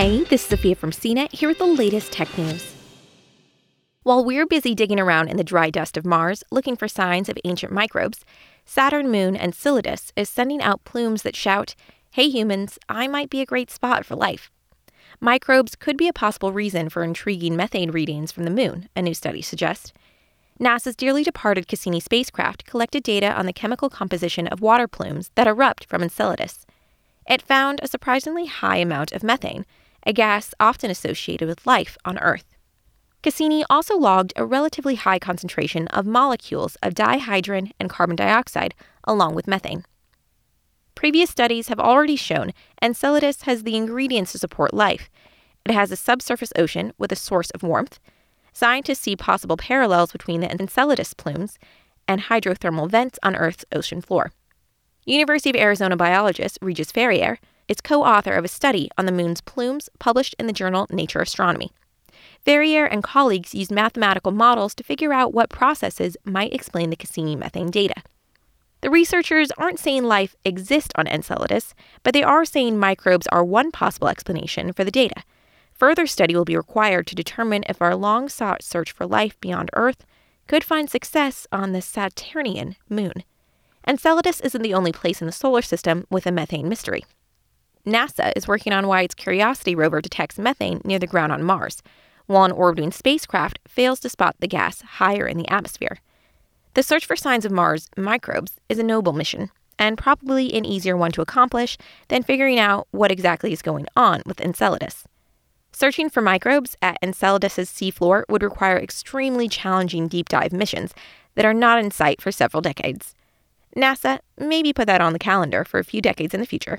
Hey, this is Sophia from CNET here with the latest tech news. While we're busy digging around in the dry dust of Mars looking for signs of ancient microbes, Saturn Moon Enceladus is sending out plumes that shout, Hey humans, I might be a great spot for life. Microbes could be a possible reason for intriguing methane readings from the moon, a new study suggests. NASA's dearly departed Cassini spacecraft collected data on the chemical composition of water plumes that erupt from Enceladus. It found a surprisingly high amount of methane, a gas often associated with life on Earth. Cassini also logged a relatively high concentration of molecules of dihydrogen and carbon dioxide, along with methane. Previous studies have already shown Enceladus has the ingredients to support life. It has a subsurface ocean with a source of warmth, Scientists see possible parallels between the Enceladus plumes and hydrothermal vents on Earth's ocean floor. University of Arizona biologist Regis Ferrière is co author of a study on the moon's plumes published in the journal Nature Astronomy. Ferrière and colleagues used mathematical models to figure out what processes might explain the Cassini methane data. The researchers aren't saying life exists on Enceladus, but they are saying microbes are one possible explanation for the data. Further study will be required to determine if our long sought search for life beyond Earth could find success on the Saturnian moon. Enceladus isn't the only place in the solar system with a methane mystery. NASA is working on why its Curiosity rover detects methane near the ground on Mars, while an orbiting spacecraft fails to spot the gas higher in the atmosphere. The search for signs of Mars microbes is a noble mission, and probably an easier one to accomplish than figuring out what exactly is going on with Enceladus. Searching for microbes at Enceladus's seafloor would require extremely challenging deep dive missions that are not in sight for several decades. NASA maybe put that on the calendar for a few decades in the future.